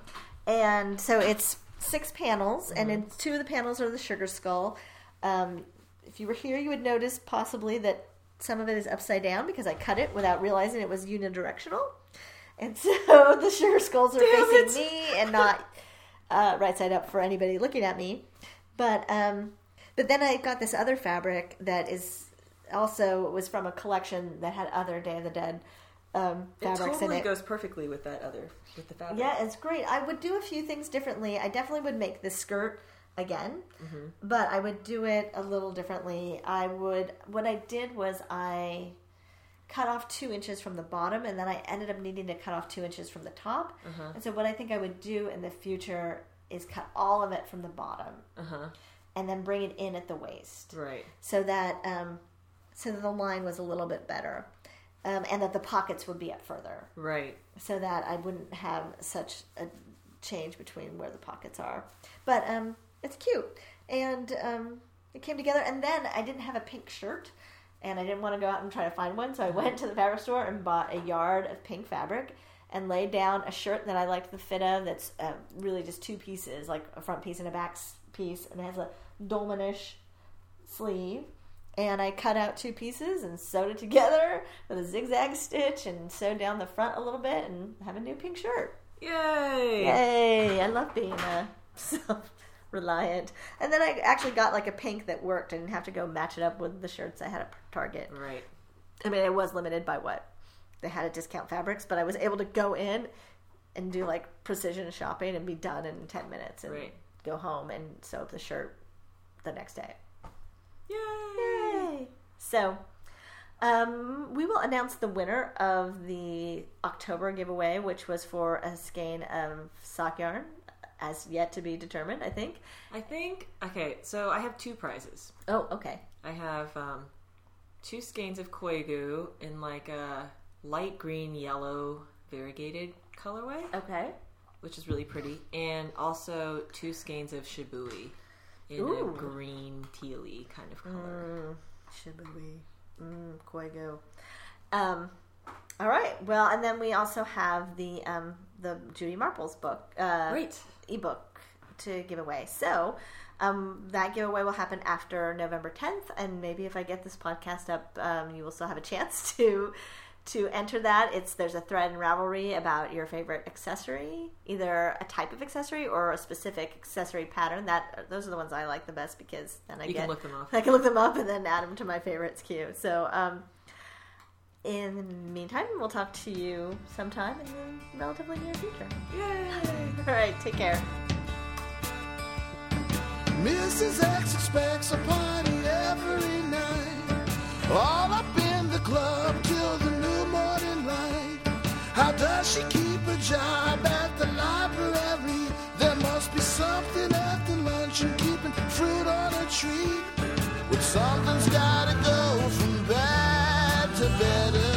And so it's six panels, and Mm-hmm. then two of the panels are the sugar skull. Um, if you were here, you would notice possibly that some of it is upside down because I cut it without realizing it was unidirectional. And so the sugar skulls are Damn facing it. me and not uh, right side up for anybody looking at me. But um, but then I got this other fabric that is also was from a collection that had other Day of the Dead um, It totally in it. goes perfectly with that other with the fabric. Yeah, it's great. I would do a few things differently. I definitely would make the skirt again, but I would do it a little differently. I would. What I did was I cut off two inches from the bottom, and then I ended up needing to cut off two inches from the top. And so, what I think I would do in the future is cut all of it from the bottom, Uh huh. and then bring it in at the waist Right. so that um, so that the line was a little bit better, um, and that the pockets would be up further Right. so that I wouldn't have such a change between where the pockets are. But um, it's cute, and um, it came together. And then I didn't have a pink shirt, and I didn't want to go out and try to find one, so I went to the fabric store and bought a yard of pink fabric. And laid down a shirt that I liked the fit of. That's uh, really just two pieces, like a front piece and a back piece, and it has a dolmanish sleeve. And I cut out two pieces and sewed it together with a zigzag stitch and sewed down the front a little bit and have a new pink shirt. Yay! Yay! I love being uh, self reliant. And then I actually got like a pink that worked. and didn't have to go match it up with the shirts I had at Target. Right. I mean, it was limited by what they had at discount fabrics, but I was able to go in and do like precision shopping and be done in 10 minutes and Right. go home and sew up the shirt the next day. Yay! Yay! So, um, we will announce the winner of the October giveaway, which was for a skein of sock yarn, as yet to be determined. I think. I think okay. So I have two prizes. Oh, okay. I have um, two skeins of koigu in like a light green yellow variegated colorway, Okay. which is really pretty, and also two skeins of shibui in Ooh. a green tealy kind of color. Mm, Shibui. Mm, Koigu. Um, all right. Well, and then we also have the um, the Judy Marples book, uh, Great. ebook to give away. So um, that giveaway will happen after November 10th, and maybe if I get this podcast up, um, you will still have a chance to to enter that. It's there's a thread in Ravelry about your favorite accessory, either a type of accessory or a specific accessory pattern. That those are the ones I like the best because then I You get can look them up. I can look them up and then add them to my favorites queue. So. Um, in the meantime, we'll talk to you sometime in the relatively near future. Yay! All right, take care. Mrs. X expects a party every night. All up in the club she keep a job at the library. There must be something after lunch and keeping fruit on a tree. But something's gotta go from bad to better.